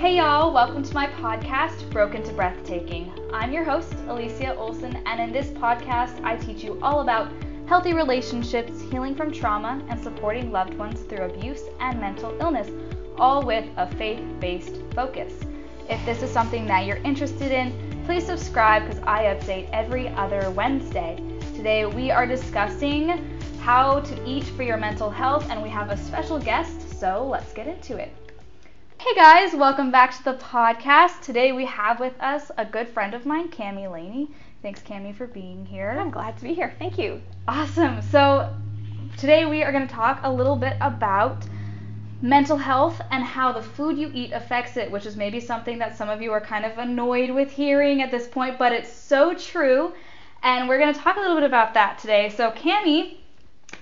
Hey y'all, welcome to my podcast, Broken to Breathtaking. I'm your host, Alicia Olson, and in this podcast, I teach you all about healthy relationships, healing from trauma, and supporting loved ones through abuse and mental illness, all with a faith based focus. If this is something that you're interested in, please subscribe because I update every other Wednesday. Today, we are discussing how to eat for your mental health, and we have a special guest, so let's get into it. Hey guys, welcome back to the podcast. Today we have with us a good friend of mine, Kami Laney. Thanks, Kami, for being here. I'm glad to be here. Thank you. Awesome. So today we are going to talk a little bit about mental health and how the food you eat affects it, which is maybe something that some of you are kind of annoyed with hearing at this point, but it's so true. And we're going to talk a little bit about that today. So Kami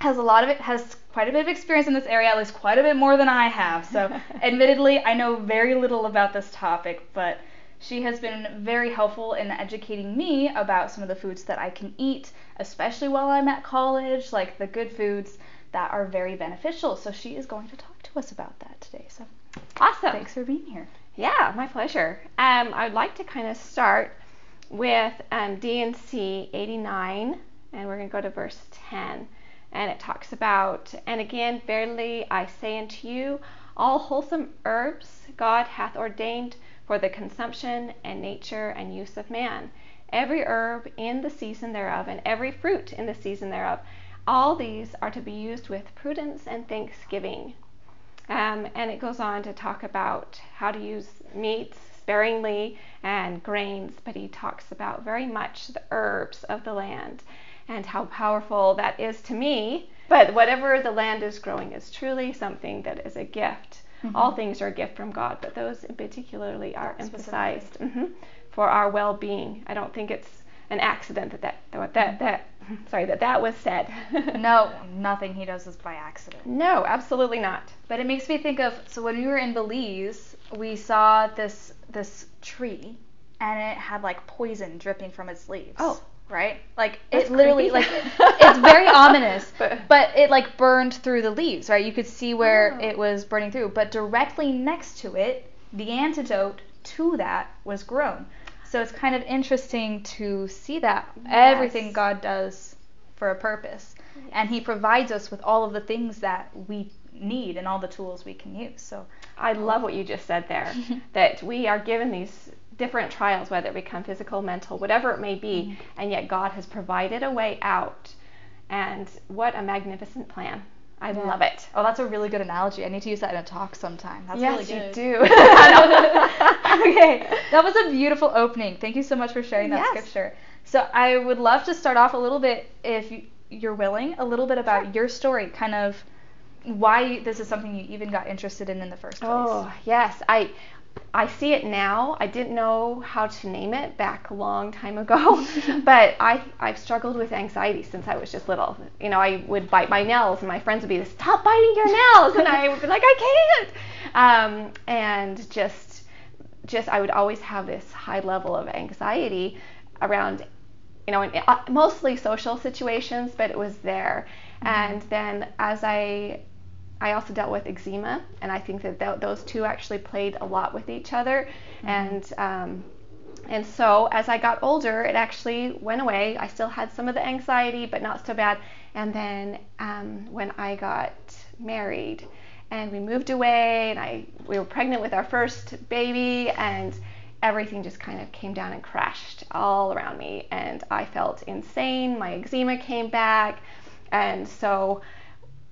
has a lot of it has quite a bit of experience in this area, at least quite a bit more than I have. So, admittedly, I know very little about this topic, but she has been very helpful in educating me about some of the foods that I can eat, especially while I'm at college, like the good foods that are very beneficial. So, she is going to talk to us about that today. So, awesome. Thanks for being here. Yeah, my pleasure. Um, I'd like to kind of start with um, D&C 89, and we're going to go to verse 10 and it talks about, and again, verily I say unto you, all wholesome herbs God hath ordained for the consumption and nature and use of man. Every herb in the season thereof, and every fruit in the season thereof, all these are to be used with prudence and thanksgiving. Um, and it goes on to talk about how to use meats sparingly and grains, but he talks about very much the herbs of the land and how powerful that is to me. But whatever the land is growing is truly something that is a gift. Mm-hmm. All things are a gift from God, but those in particularly are emphasized mm-hmm, for our well-being. I don't think it's an accident that that that that, that sorry that that was said. no, nothing he does is by accident. No, absolutely not. But it makes me think of so when we were in Belize, we saw this this tree and it had like poison dripping from its leaves. Oh right? Like That's it literally creepy. like it's very ominous, but, but, it like burned through the leaves, right? You could see where oh. it was burning through, but directly next to it, the antidote to that was grown. So it's kind of interesting to see that yes. everything God does for a purpose. Yes. And he provides us with all of the things that we need and all the tools we can use. So I love what you just said there that we are given these different trials, whether it become physical, mental, whatever it may be, mm-hmm. and yet God has provided a way out. And what a magnificent plan. I yeah. love it. Oh, that's a really good analogy. I need to use that in a talk sometime. That's yes, really good. you do. okay, that was a beautiful opening. Thank you so much for sharing that yes. scripture. So I would love to start off a little bit, if you're willing, a little bit about sure. your story, kind of why this is something you even got interested in in the first place. Oh, yes. I I see it now. I didn't know how to name it back a long time ago, but I I've struggled with anxiety since I was just little. You know, I would bite my nails, and my friends would be, like, "Stop biting your nails," and I would be like, "I can't," um, and just just I would always have this high level of anxiety around, you know, in, uh, mostly social situations, but it was there. Mm-hmm. And then as I I also dealt with eczema, and I think that th- those two actually played a lot with each other. Mm-hmm. And um, and so as I got older, it actually went away. I still had some of the anxiety, but not so bad. And then um, when I got married, and we moved away, and I we were pregnant with our first baby, and everything just kind of came down and crashed all around me, and I felt insane. My eczema came back, and so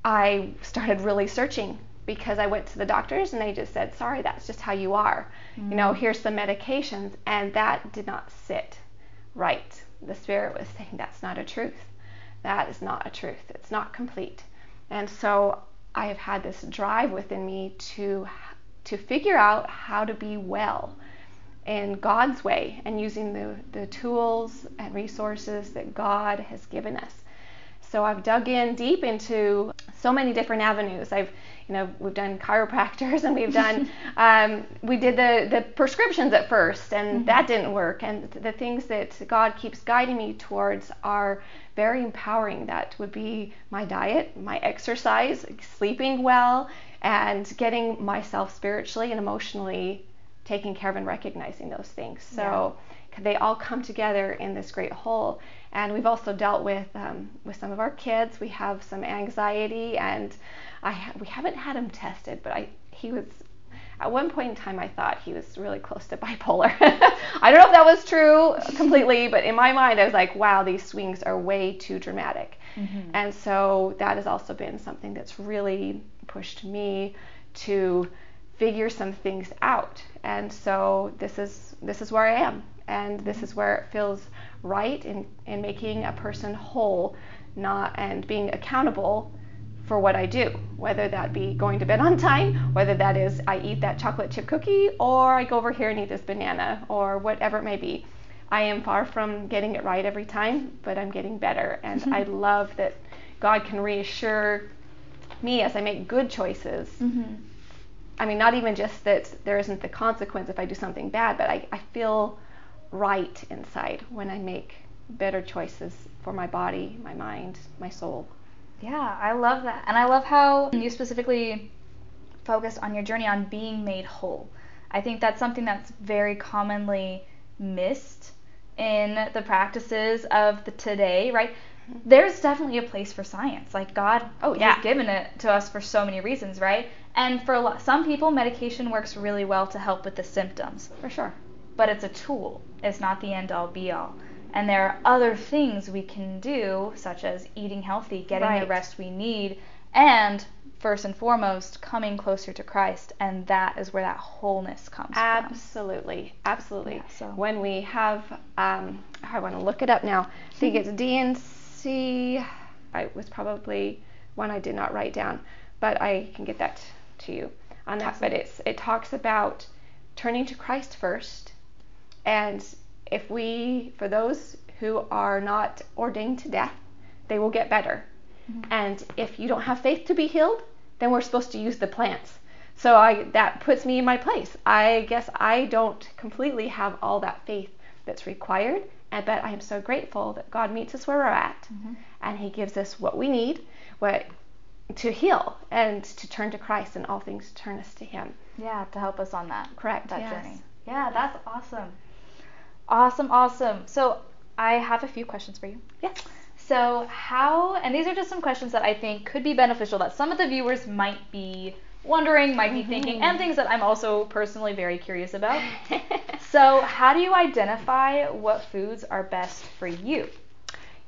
I started really searching because I went to the doctors and they just said, sorry, that's just how you are. Mm-hmm. You know, mm. here's some medications. And that did not sit right. The Spirit was saying, that's not a truth. That is not a truth. It's not complete. And so I have had this drive within me to to figure out how to be well in God's way and using the, the tools and resources that God has given us. So I've dug in deep into so many different avenues. I've, you know, we've done chiropractors and we've done, um, we did the, the prescriptions at first and mm-hmm. that didn't work. And the things that God keeps guiding me towards are very empowering. That would be my diet, my exercise, sleeping well, and getting myself spiritually and emotionally taking care of and recognizing those things. So yeah. They all come together in this great whole. And we've also dealt with um, with some of our kids. We have some anxiety, and I ha- we haven't had him tested, but I he was at one point in time I thought he was really close to bipolar. I don't know if that was true completely, but in my mind I was like, wow, these swings are way too dramatic. Mm-hmm. And so that has also been something that's really pushed me to figure some things out. And so this is this is where I am and this is where it feels right in, in making a person whole not and being accountable for what I do, whether that be going to bed on time, whether that is I eat that chocolate chip cookie, or I go over here and eat this banana, or whatever it may be. I am far from getting it right every time, but I'm getting better. And mm-hmm. I love that God can reassure me as I make good choices. Mm-hmm. I mean, not even just that there isn't the consequence if I do something bad, but I, I feel right inside when I make better choices for my body, my mind, my soul. Yeah, I love that. And I love how you specifically focused on your journey on being made whole. I think that's something that's very commonly missed in the practices of the today, right? Mm-hmm. There's definitely a place for science. Like God, oh yeah, He's given it to us for so many reasons, right? And for lot, some people, medication works really well to help with the symptoms. For sure. But it's a tool. It's not the end all be all. And there are other things we can do, such as eating healthy, getting right. the rest we need, and first and foremost, coming closer to Christ. And that is where that wholeness comes absolutely, from. Absolutely. Yeah, so. When we have, um, I want to look it up now. I think it's D&C. Was probably one I did not write down, but I can get that to you on that. Awesome. But it's it talks about turning to Christ first, and if we, for those who are not ordained to death, they will get better. Mm-hmm. And if you don't have faith to be healed, then we're supposed to use the plants. So I, that puts me in my place. I guess I don't completely have all that faith that's required, and but I am so grateful that God meets us where we're at, mm-hmm. and He gives us what we need, what to heal and to turn to Christ, and all things turn us to Him. Yeah, to help us on that. Correct. That yes. journey. Yeah, that's awesome. Awesome, awesome. So I have a few questions for you. Yes. So how, and these are just some questions that I think could be beneficial that some of the viewers might be wondering, might be mm-hmm. thinking, and things that I'm also personally very curious about. so how do you identify what foods are best for you?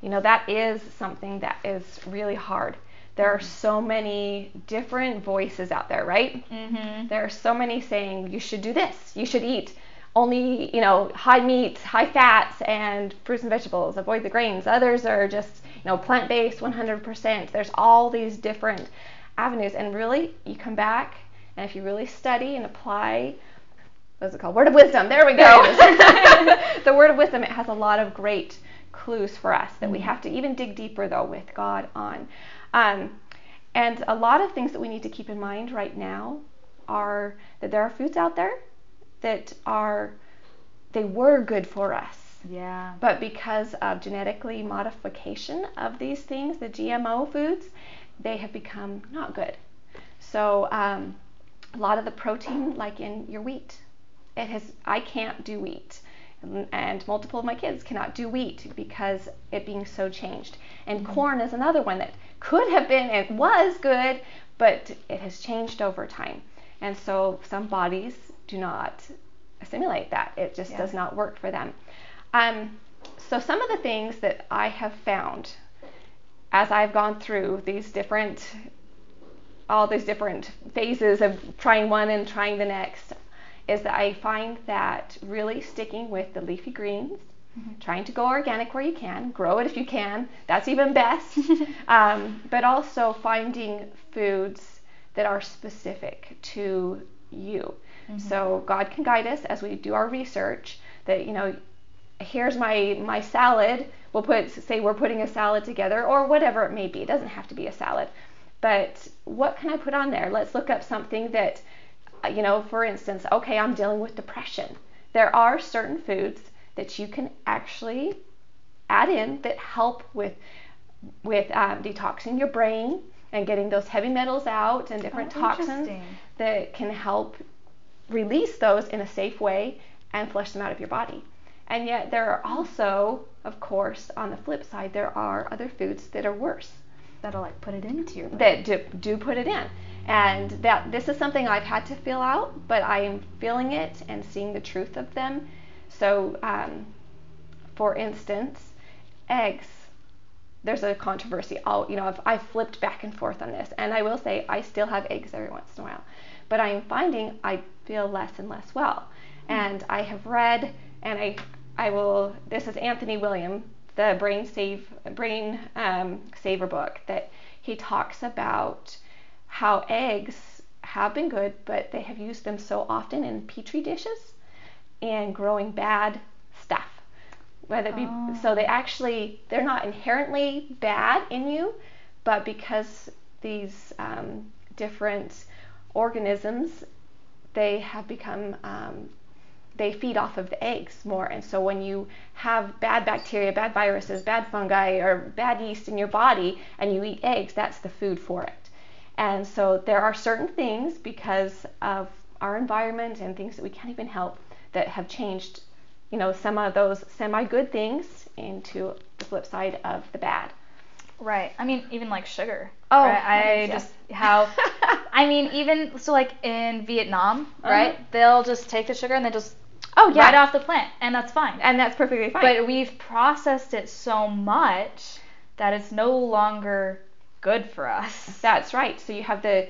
You know, that is something that is really hard. There are mm-hmm. so many different voices out there, right? Mm-hmm. There are so many saying you should do this, you should eat only, you know, high meat, high fats, and fruits and vegetables. Avoid the grains. Others are just, you know, plant-based 100%. There's all these different avenues, and really, you come back, and if you really study and apply, what's it called? Word of wisdom. There we go. the word of wisdom. It has a lot of great clues for us that we mm-hmm. have to even dig deeper though with God on. Um, and a lot of things that we need to keep in mind right now are that there are foods out there that are they were good for us. Yeah. But because of genetically modification of these things, the GMO foods, they have become not good. So um, a lot of the protein, like in your wheat, it has. I can't do wheat, and multiple of my kids cannot do wheat because it being so changed. And mm-hmm. corn is another one that could have been and was good, but it has changed over time. And so some bodies do not assimilate that. It just yeah. does not work for them. Um, so some of the things that I have found as I've gone through these different, all these different phases of trying one and trying the next, is that I find that really sticking with the leafy greens, mm-hmm. trying to go organic where you can, grow it if you can, that's even best. um, but also finding foods that are specific to you. Mm-hmm. So God can guide us as we do our research that, you know, here's my my salad. We'll put say we're putting a salad together or whatever it may be. It doesn't have to be a salad. But what can I put on there? Let's look up something that uh, you know, for instance, okay, I'm dealing with depression. There are certain foods that you can actually add in that help with with um, detoxing your brain and getting those heavy metals out and different oh, toxins that can help release those in a safe way and flush them out of your body. And yet, there are also, of course, on the flip side, there are other foods that are worse That'll like put it into your body. that do, do put it in. And that this is something I've had to feel out, but I am feeling it and seeing the truth of them. So, um, for instance, eggs. There's a controversy. All you know, I've, I've flipped back and forth on this, and I will say I still have eggs every once in a while, but I am finding I feel less and less well. And I have read, and I I will. This is Anthony William, the Brain Save Brain um, Saver book that he talks about how eggs have been good, but they have used them so often in petri dishes and growing bad stuff. Whether it be Oh. so they actually they're not inherently bad in you, but because these um, different organisms they have become um, they feed off of the eggs more and so when you have bad bacteria bad viruses bad fungi or bad yeast in your body and you eat eggs that's the food for it and so there are certain things because of our environment and things that we can't even help that have changed you know some of those semi good things into the flip side of the bad Right. I mean, even like sugar. Oh, right? I yeah. just how. I mean, even so, like in Vietnam, Uh-huh. right? They'll just take the sugar and they just oh yeah right off the plant, and that's fine. and that's perfectly fine But we've processed it so much that it's no longer good for us. That's right. So you have the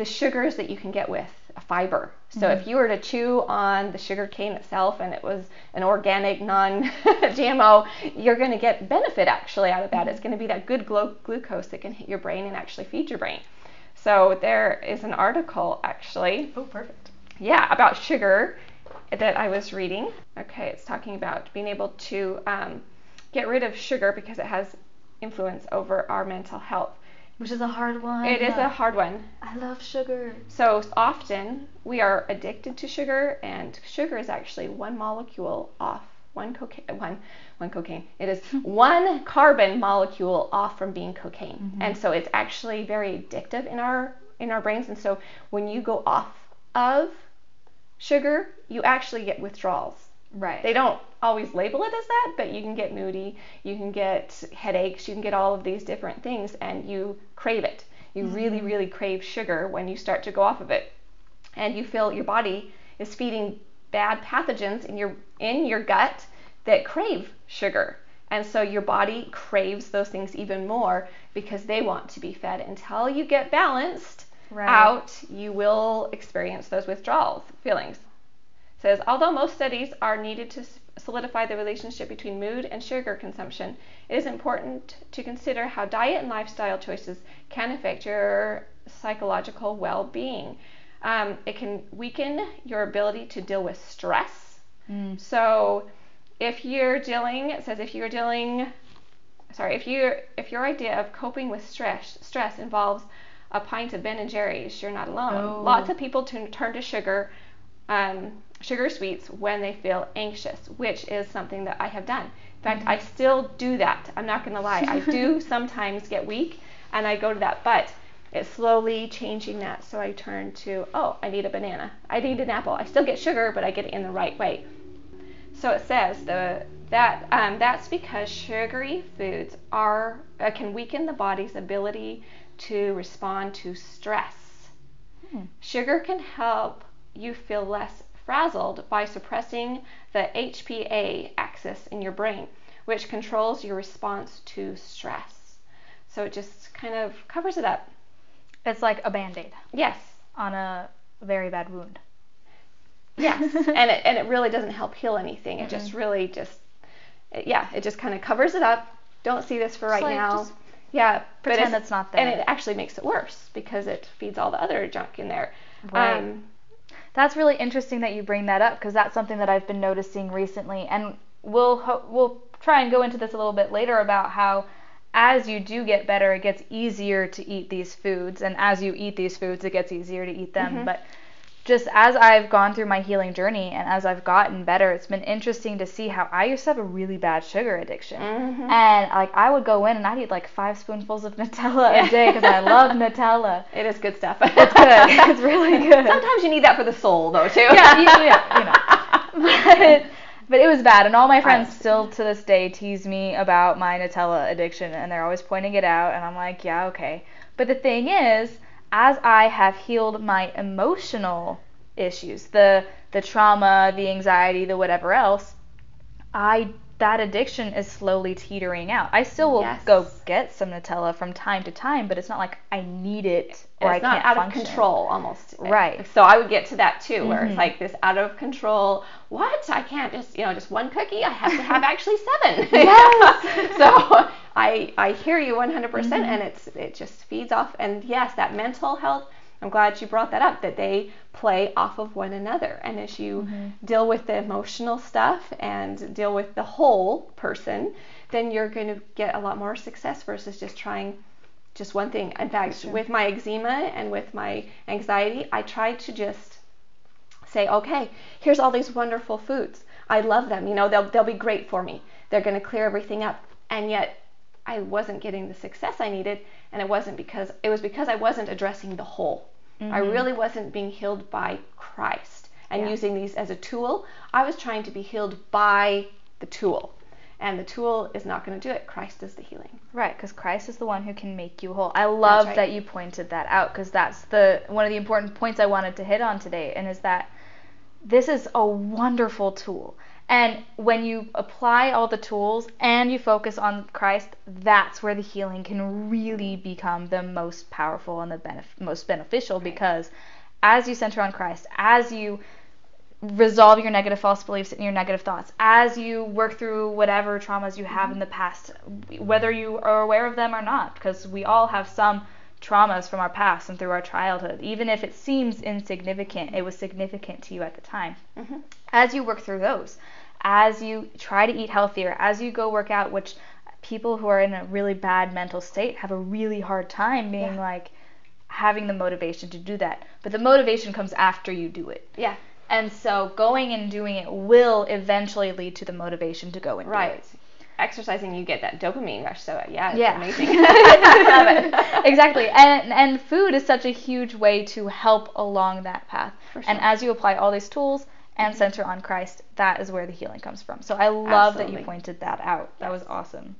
the sugars that you can get with a fiber. So if you were to chew on the sugar cane itself and it was an organic, non-GMO, you're going to get benefit actually out of that. It's going to be that good glu- glucose that can hit your brain and actually feed your brain. So there is an article actually Oh, perfect. yeah, about sugar that I was reading. Okay, it's talking about being able to um, get rid of sugar because it has influence over our mental health. Which is a hard one. It is a hard one. I love sugar. So often we are addicted to sugar, and sugar is actually one molecule off one cocaine. One one cocaine. It is one carbon molecule off from being cocaine, mm-hmm. and so it's actually very addictive in our in our brains. And so when you go off of sugar, you actually get withdrawals. Right. They don't always label it as that, but you can get moody, you can get headaches, you can get all of these different things, and you crave it. You mm-hmm. really, really crave sugar when you start to go off of it, and you feel your body is feeding bad pathogens in your in your gut that crave sugar, and so your body craves those things even more because they want to be fed. Until you get balanced Right. out, you will experience those withdrawal feelings says although most studies are needed to solidify the relationship between mood and sugar consumption, it is important to consider how diet and lifestyle choices can affect your psychological well-being. Um, it can weaken your ability to deal with stress. Mm. So, if you're dealing, it says if you're dealing, sorry, if you if your idea of coping with stress stress involves a pint of Ben and Jerry's, you're not alone. Oh. Lots of people turn turn to sugar, um, sugar sweets when they feel anxious, which is something that I have done. In fact, I still do that. I'm not going to lie. I do sometimes get weak, and I go to that, but it's slowly changing that. So I turn to, oh, I need a banana. I need an apple. I still get sugar, but I get it in the right way. So it says the that um, that's because sugary foods are uh, can weaken the body's ability to respond to stress. Hmm. Sugar can help you feel less frazzled by suppressing the HPA axis in your brain, which controls your response to stress. So it just kind of covers it up. It's like a band aid Yes, on a very bad wound. yes, and it and it really doesn't help heal anything. It just really just it- yeah, it just kind of covers it up. Don't see this for right like, now. just yeah, but pretend it's- not And it actually makes it worse because it feeds all the other junk in there. Right. Um, That's really interesting that you bring that up because that's something that I've been noticing recently, and we'll ho- we'll try and go into this a little bit later about how as you do get better, it gets easier to eat these foods, and as you eat these foods, it gets easier to eat them. Mhm. But just as I've gone through my healing journey and as I've gotten better, it's been interesting to see how I used to have a really bad sugar addiction. Mhm. And like I would go in and I'd eat like five spoonfuls of Nutella a day because I love Nutella. It is good stuff. It's good. It's really good. Sometimes you need that for the soul, though, too. Yeah, you, yeah, you know. But, but it was bad, and all my friends still to this day tease me about my Nutella addiction, and they're always pointing it out, and I'm like, yeah, okay. But the thing is, as I have healed my emotional issues, the the trauma, the anxiety, the whatever else, I that addiction is slowly teetering out. I still will Yes. go get some Nutella from time to time, but it's not like I need it or it's I not can't out function. of control almost. Right. So I would get to that too, where Mhm. it's like this out of control. What? I can't just you know just one cookie. I have to have actually seven. Yes. so I I hear you 100%, Mhm. and it's it just feeds off. And yes, that mental health. I'm glad you brought that up. That they play off of one another, and as you Mhm. deal with the emotional stuff and deal with the whole person, then you're going to get a lot more success versus just trying just one thing. In fact, Sure. with my eczema and with my anxiety, I tried to just say, okay, here's all these wonderful foods. I love them. You know, they'll they'll be great for me. They're going to clear everything up. And yet I wasn't getting the success I needed, and it wasn't because it was because I wasn't addressing the whole. I Mhm. really wasn't being healed by Christ and Yeah. using these as a tool. I was trying to be healed by the tool. And the tool is not going to do it. Christ is the healing. Right, because Christ is the one who can make you whole. I love right. that you pointed that out because that's the one of the important points I wanted to hit on today, and is that this is a wonderful tool. And when you apply all the tools and you focus on Christ, that's where the healing can really become the most powerful and the benef- most beneficial because as you center on Christ, as you resolve your negative false beliefs and your negative thoughts as you work through whatever traumas you have in the past, whether you are aware of them or not, because we all have some traumas from our past and through our childhood. Even if it seems insignificant, it was significant to you at the time. Mm-hmm. As you work through those, as you try to eat healthier, as you go work out, which people who are in a really bad mental state have a really hard time being Yeah. like having the motivation to do that. But the motivation comes after you do it. Yeah. And so going and doing it will eventually lead to the motivation to go and do Right. it. Exercising, you get that dopamine rush. So, yeah, it's Yeah. amazing. Love it. exactly. And and food is such a huge way to help along that path. For And as you apply all these tools and center on Christ, that is where the healing comes from. So I love that you pointed that out. That was awesome.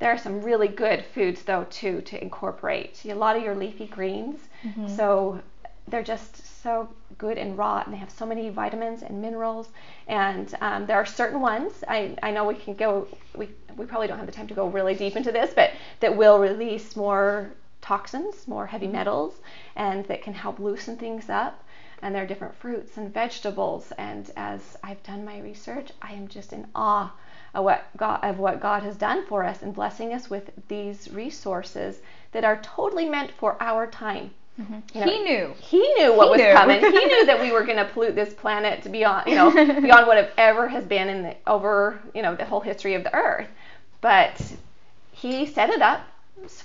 There are some really good foods, though, too, to incorporate. A lot of your leafy greens. Mhm. So they're just so good and raw, and they have so many vitamins and minerals. And um, there are certain ones. I, I know we can go. We we probably don't have the time to go really deep into this, but that will release more toxins, more heavy metals, and that can help loosen things up. And there are different fruits and vegetables. And as I've done my research, I am just in awe of what God of what God has done for us and blessing us with these resources that are totally meant for our time. You know, Mm-hmm. he knew. He knew what He was knew. coming. He knew that we were going to pollute this planet to beyond, you know, beyond what ever has been in the over, you know, the whole history of the Earth. But he set it up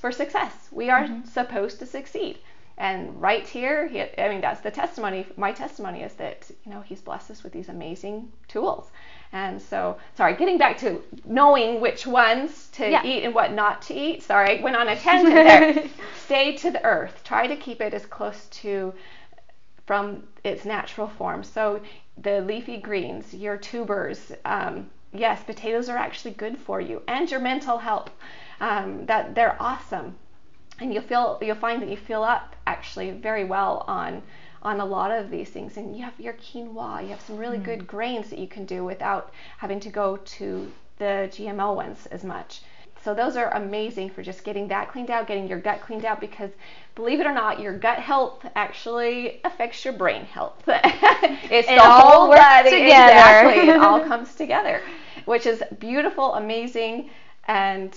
for success. We are Mm-hmm. supposed to succeed. And right here, he, I mean, that's the testimony. My testimony is that you know he's blessed us with these amazing tools. And so, sorry, getting back to knowing which ones to Yeah. eat and what not to eat. Sorry, went on a tangent there. Stay to the earth. Try to keep it as close to from its natural form. So the leafy greens, your tubers, um, yes, potatoes are actually good for you and your mental health. Um, that they're awesome, and you'll feel you'll find that you fill up actually very well on on a lot of these things. And you have your quinoa, you have some really good mm. grains that you can do without having to go to the GMO ones as much. So those are amazing for just getting that cleaned out, getting your gut cleaned out because believe it or not, your gut health actually affects your brain health. it's It all works together. Exactly. It all comes together, which is beautiful, amazing, and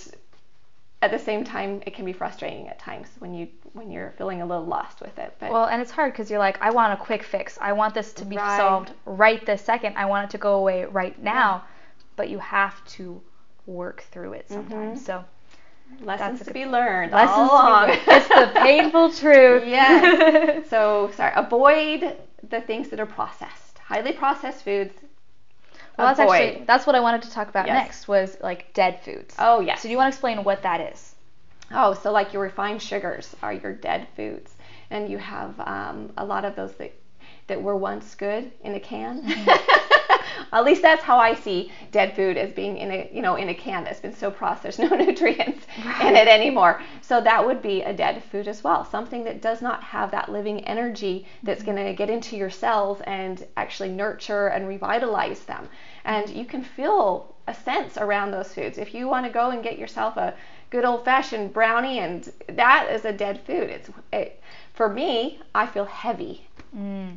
at the same time it can be frustrating at times when you when you're feeling a little lost with it. But Well, and it's hard because you're like, I want a quick fix. I want this to be Right. solved right this second. I want it to go away right now. But you have to work through it sometimes. Mhm. So lessons to be learned lessons all along. It's the painful truth. Yes. So sorry, avoid the things that are processed, highly processed foods. Well, that's avoid. actually that's what I wanted to talk about Yes. next was like dead foods. Oh yes. So do you want to explain what that is? Oh, so like your refined sugars are your dead foods, and you have um, a lot of those that that were once good in a can. At least that's how I see dead food as being in a you know in a can that's been so processed, no nutrients in it anymore. So that would be a dead food as well, something that does not have that living energy that's mm-hmm. going to get into your cells and actually nurture and revitalize them. And you can feel a sense around those foods. If you want to go and get yourself a good old fashioned brownie and that is a dead food. It's it, for me, I feel heavy.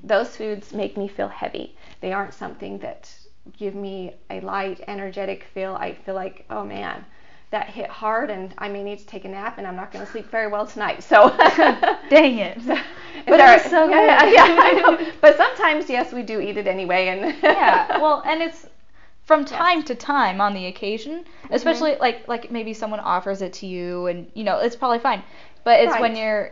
Those foods make me feel heavy. They aren't something that give me a light, energetic feel. I feel like, oh man, that hit hard and I may need to take a nap and I'm not going to sleep very well tonight. So Dang it. but it was so good. Yeah, yeah, I know. But sometimes, yes, we do eat it anyway. And yeah. Well, and it's from time to time on the occasion, Mm-hmm. especially like like maybe someone offers it to you and you know, it's probably fine. But it's when you're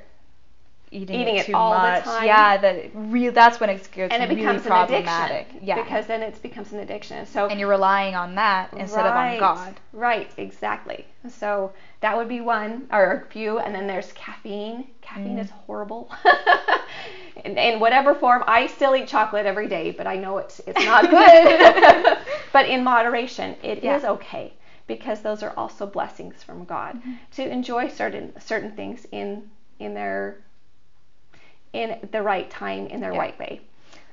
eating, Eating it it too all the much. time. Yeah, that real that's when it gets and it really becomes an problematic. addiction. Yeah. Because then it becomes an addiction. So and you're relying on that instead right, of on God. Right, exactly. So that would be one or a few, and then there's caffeine. Caffeine Mm. is horrible. in, in whatever form, I still eat chocolate every day, but I know it's it's not good. but in moderation, it is Yeah. okay because those are also blessings from God Mm-hmm. to enjoy certain certain things in in their in the right time in their Yeah. right way.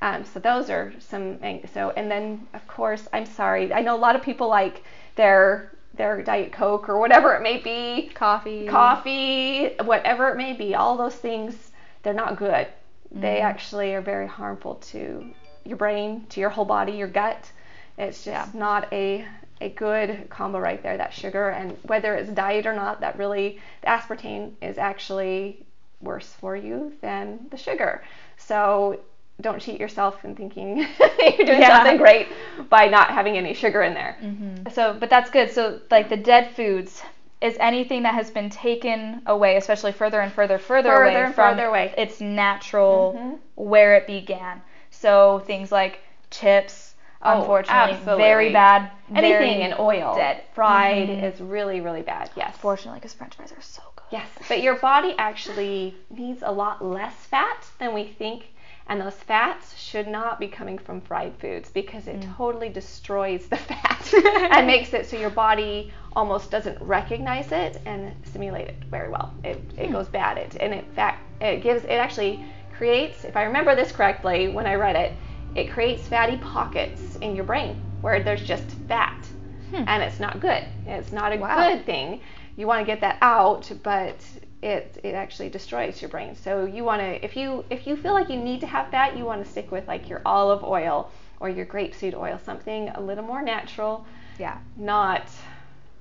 Um, so those are some so and then of course I'm sorry I know a lot of people like their their diet coke or whatever it may be Coffee. coffee whatever it may be all those things they're not good they Mhm. actually are very harmful to your brain to your whole body your gut it's just not a a good combo right there that sugar and whether it's diet or not that really the aspartame is actually worse for you than the sugar so don't cheat yourself in thinking you're doing Yeah. something great by not having any sugar in there Mhm. So, but that's good. So, like the dead foods is anything that has been taken away, especially further and further, further, Further away and from further away. its natural Mhm. where it began. So things like chips, Oh, unfortunately, absolutely. very bad. anything very in oil dead. fried Mhm. is really really bad yes Unfortunately, because French fries are so. Yes, but your body actually needs a lot less fat than we think, and those fats should not be coming from fried foods because it Mm. totally destroys the fat and makes it so your body almost doesn't recognize it and assimilate it very well. It, it Hmm. goes bad. It, and in fact, it gives it actually creates, if I remember this correctly when I read it, it creates fatty pockets in your brain where there's just fat Hmm. and it's not good. It's not a Wow. good thing. You want to get that out, but it it actually destroys your brain. So you want to if you if you feel like you need to have fat, you want to stick with like your olive oil or your grapeseed oil, something a little more natural, Yeah. not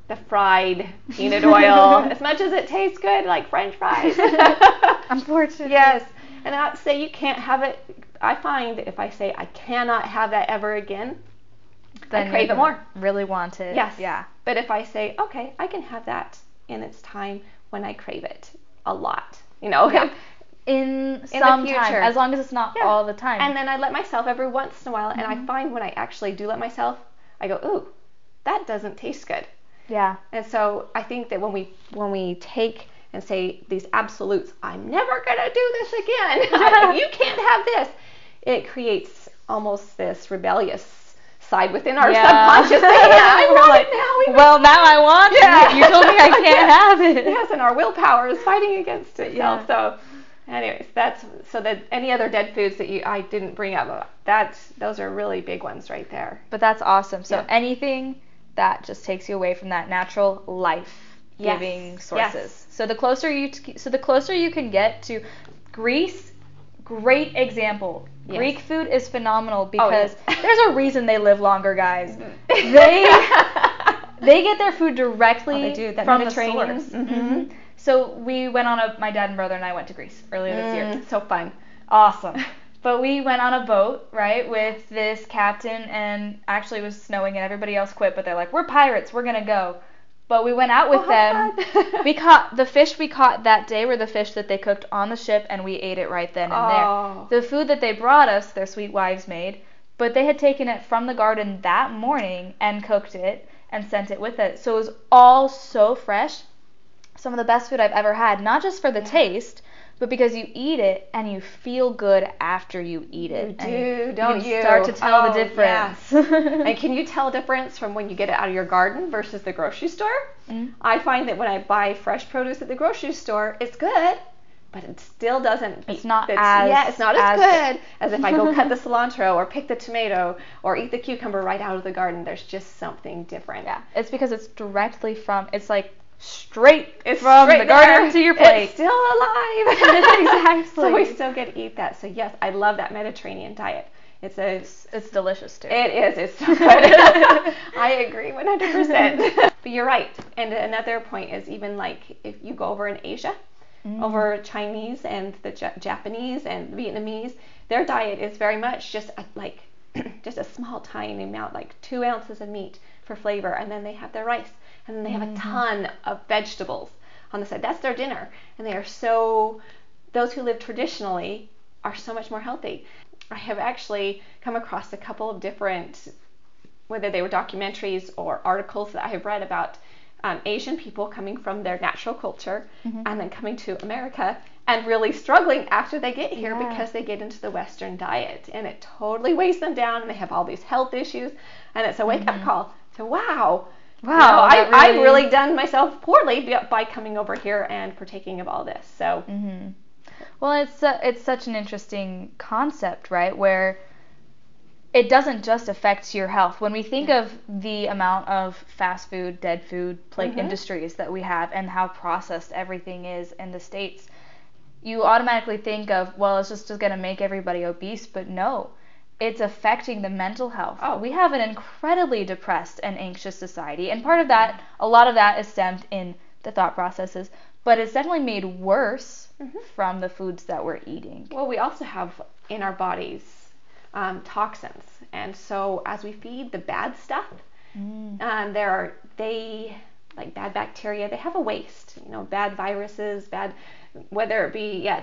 the fried peanut oil. as much as it tastes good, like French fries. Unfortunately. yes, and not to say you can't have it. I find that if I say I cannot have that ever again, Then I crave it more. Really want it. Yes. Yeah. But if I say, okay, I can have that in its time when I crave it a lot, you know. Yeah. In, the some time, future. as long as it's not Yeah. all the time. And then I let myself every once in a while, and Mm-hmm. I find when I actually do let myself, I go, ooh, that doesn't taste good. yeah. And so I think that when we when we take and say these absolutes, I'm never gonna do this again. you can't have this. It creates almost this rebellious side within our Yeah. subconscious. saying, yeah, I want like, it now. We well, now I want Yeah. it. You told me I can't have it. yes, and our willpower is fighting against itself. Yeah. So, anyways, that's so that any other dead foods that you I didn't bring up, that's those are really big ones right there. But that's awesome. So Yeah. anything that just takes you away from that natural life giving Yes. sources. Yes. So the closer you t- so the closer you can get to Greece, great example. Yes. Greek food is phenomenal Oh, because. Mm-hmm. there's a reason they live longer, guys. They they get their food directly Oh, they do, that from the source. Mhm. Mhm. So we went on a my dad and brother and I went to Greece earlier this year. Mm, so fun. Awesome. But we went on a boat, right, with this captain, and actually it was snowing, and everybody else quit. But they're like, "We're pirates. We're gonna go." But we went out with Oh, them. we caught the fish we caught that day were the fish that they cooked on the ship, and we ate it right then and Oh. there. The food that they brought us, their sweet wives made, but they had taken it from the garden that morning and cooked it and sent it with it. So it was all so fresh. Some of the best food I've ever had, not just for the Yeah. taste, but because you eat it and you feel good after you eat it. You do, you don't can you? start to tell Oh, the difference. Yes. and can you tell a difference from when you get it out of your garden versus the grocery store? Mm-hmm. I find that when I buy fresh produce at the grocery store, it's good, but it still doesn't. It's not it's, as- yeah, it's not as, as good as if I go cut the cilantro or pick the tomato or eat the cucumber right out of the garden. There's just something different. Yeah, it's because it's directly from. It's like straight It's from straight the garden there. to your plate. It's still alive. Exactly. so we still get to eat that. So yes, I love that Mediterranean diet. It's a It's delicious too. It is. It's so good. I agree 100%. but you're right. And another point is even like if you go over in Asia, Mm. over Chinese and the Ja- Japanese and Vietnamese, their diet is very much just a, like just a small tiny amount, like two ounces of meat for flavor, and then they have their rice, and then they have a mm-hmm. ton of vegetables on the side. That's their dinner, and they are so. Those who live traditionally are so much more healthy. I have actually come across a couple of different, whether they were documentaries or articles that I have read about um, Asian people coming from their natural culture mm-hmm. and then coming to America and really struggling after they get here Yeah. because they get into the Western diet and it totally weighs them down and they have all these health issues and it's a wake up mm-hmm. call to wow. Wow, know, I, that I've really- really done myself poorly by- by coming over here and partaking of all this. So hmm Well, it's uh, it's such an interesting concept, right? Where it doesn't just affect your health. When we think of the amount of fast food, dead food, plate Mhm. industries that we have, and how processed everything is in the states, you automatically think of, well, it's just going to make everybody obese, but no. It's affecting the mental health. Oh. We have an incredibly depressed and anxious society, and part of that, a lot of that is stemmed in the thought processes, but it's definitely made worse Mhm. from the foods that we're eating. Well, we also have in our bodies um, toxins, and so as we feed the bad stuff, Mm. um, there are they like bad bacteria. They have a waste, you know, bad viruses, bad whether it be yeah,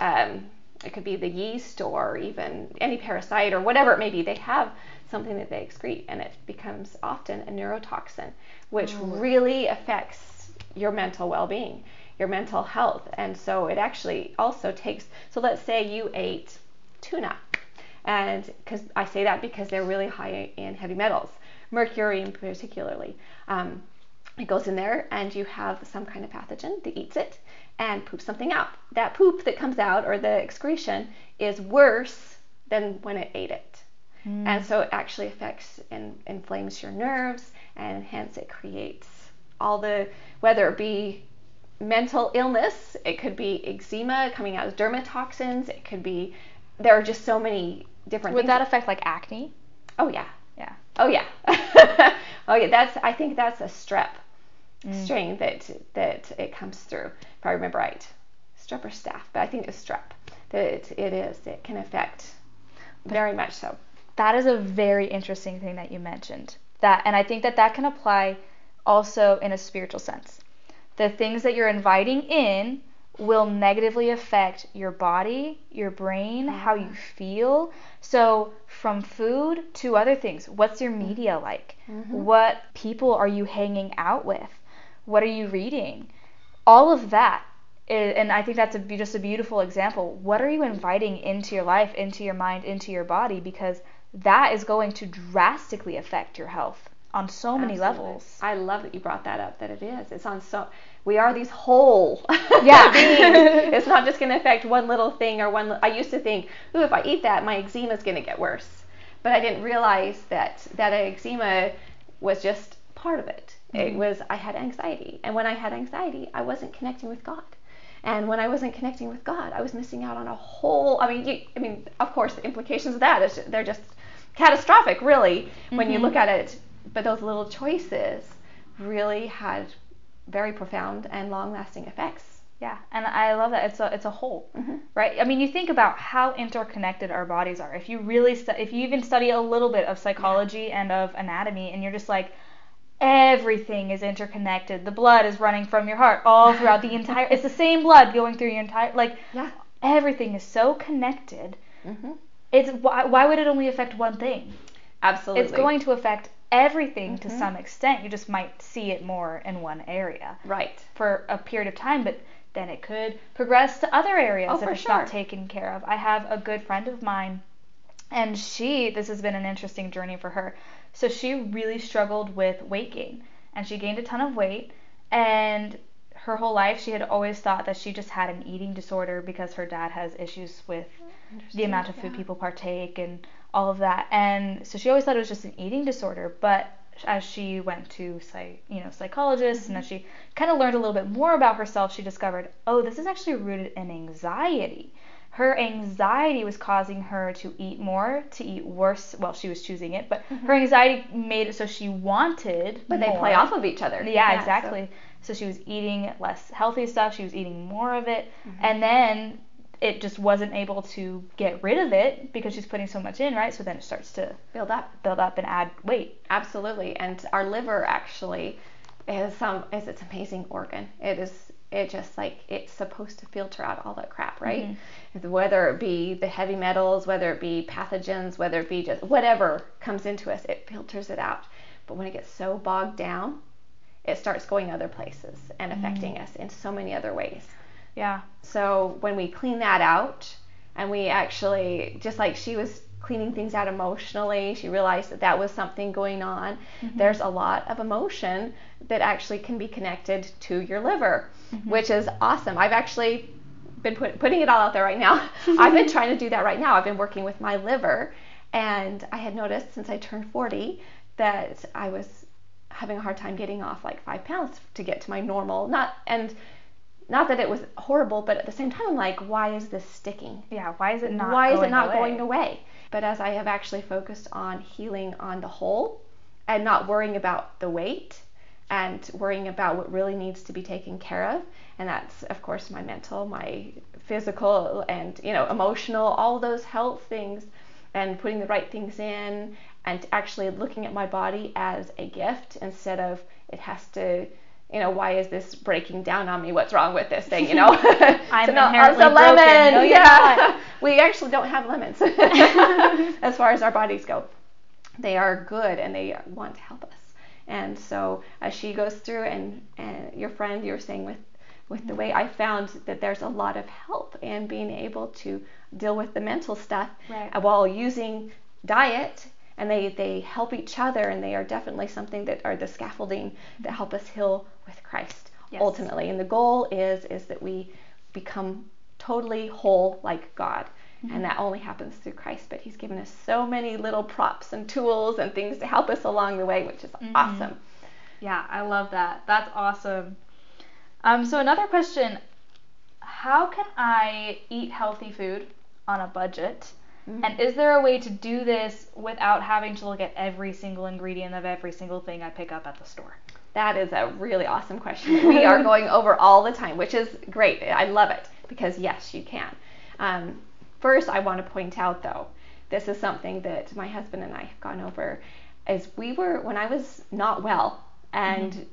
um, it could be the yeast or even any parasite or whatever it may be. They have something that they excrete, and it becomes often a neurotoxin, which really affects your mental well-being, your mental health, and so it actually also takes. So let's say you ate tuna and because I say that because they're really high in heavy metals, mercury in particularly. Um, it goes in there, and you have some kind of pathogen that eats it and poops something out. That poop that comes out or the excretion is worse than when it ate it. Mm. And so it actually affects and inflames your nerves, and hence it creates all the, whether it be mental illness, it could be eczema coming out as dermatoxins, it could be, there are just so many different Would things. that affect like acne? oh, yeah. Yeah. Oh, yeah. oh, yeah. That's, I think that's a strep Mm. strain that, that it comes through, if I remember right. Strep or staph, but I think it's strep that it, it is. It can affect very much so. That is a very interesting thing that you mentioned. That and I think that that can apply also in a spiritual sense. The things that you're inviting in will negatively affect your body, your brain, how you feel. So, from food to other things, what's your media like? What people are you hanging out with? What are you reading? All of that and I think that's a, just a beautiful example. What are you inviting into your life, into your mind, into your body? Because that is going to drastically affect your health on so many Absolutely. levels. I love that you brought that up. That it is. It's on so. We are these whole Yeah. beings. It's not just going to affect one little thing or one. I used to think, ooh, if I eat that, my eczema is going to get worse. But I didn't realize that that eczema was just part of it. It was I had anxiety, and when I had anxiety, I wasn't connecting with God. And when I wasn't connecting with God, I was missing out on a whole. I mean, you, I mean, of course, the implications of that is they're just catastrophic, really, when you Mhm. look at it. But those little choices really had very profound and long-lasting effects. Yeah, and I love that it's a it's a whole, Mhm. right? I mean, you think about how interconnected our bodies are. If you really stu- if you even study a little bit of psychology and of anatomy, and you're just like, everything is interconnected. The blood is running from your heart all throughout the entire. It's the same blood going through your entire. Like Yeah. everything is so connected. hmm It's why, why would it only affect one thing? Absolutely. It's going to affect everything to Mhm. some extent. You just might see it more in one area right. for a period of time, but then it could progress to other areas Oh, if it's not taken care of. I have a good friend of mine, and she, this has been an interesting journey for her. So she really struggled with weight gain, and she gained a ton of weight, and her whole life she had always thought that she just had an eating disorder because her dad has issues with the amount of food yeah. people partake and all of that. And so she always thought it was just an eating disorder, but as she went to psych, you know, psychologists and as mm-hmm. she kind of learned a little bit more about herself, she discovered, oh, this is actually rooted in anxiety. Her anxiety was causing her to eat more, to eat worse. Well, she was choosing it, but her anxiety made it so she wanted. Mm-hmm. But they play off of each other. Yeah, so- exactly. So. she was eating less healthy stuff. She was eating more of it, Mm-hmm. and then it just wasn't able to get rid of it because she's putting so much in, right? So then it starts to build up. build up and add weight. Absolutely. And our liver actually is some is its amazing organ. It is it just like it's supposed to filter out all that crap, right? Whether it be the heavy metals, whether it be pathogens, whether it be just whatever comes into us, it filters it out. But when it gets so bogged down, it starts going other places and affecting mm. us in so many other ways. Yeah. So when we clean that out, and we actually, just like she was cleaning things out emotionally, she realized that that was something going on. Mm-hmm. There's a lot of emotion that actually can be connected to your liver, mm-hmm. which is awesome. I've actually been put, putting it all out there right now. I've been trying to do that right now. I've been working with my liver, and I had noticed since I turned 40 that I was having a hard time getting off like five pounds to get to my normal. Not and not that it was horrible, but at the same time, I'm like, why is this sticking? Yeah. Why is it not? why is it not away? going away? But as I have actually focused on healing on the whole and not worrying about the weight and worrying about what really needs to be taken care of, and that's of course my mental, my physical, and you know emotional, all those health things, and putting the right things in, and actually looking at my body as a gift instead of it has to you know, why is this breaking down on me? What's wrong with this thing? You know, I'm So no, inherently a broken. No, yeah, we actually don't have lemons as far as our bodies go. They are good and they want to help us. And so as she goes through, and and your friend, you were saying with with the way I found that there's a lot of help in being able to deal with the mental stuff Right. while using diet and they, they help each other and they are definitely something that are the scaffolding that help us heal with Christ Yes. ultimately. And the goal is is that we become totally whole like God. Mm-hmm. And that only happens through Christ. But He's given us so many little props and tools and things to help us along the way, which is mm-hmm. awesome. Yeah, I love that. That's awesome. Um, so another question: How can I eat healthy food on a budget? Mm-hmm. And is there a way to do this without having to look at every single ingredient of every single thing I pick up at the store? That is a really awesome question. We are going over all the time, which is great. I love it because yes, you can. Um, first, I want to point out though, this is something that my husband and I have gone over. Is we were when I was not well and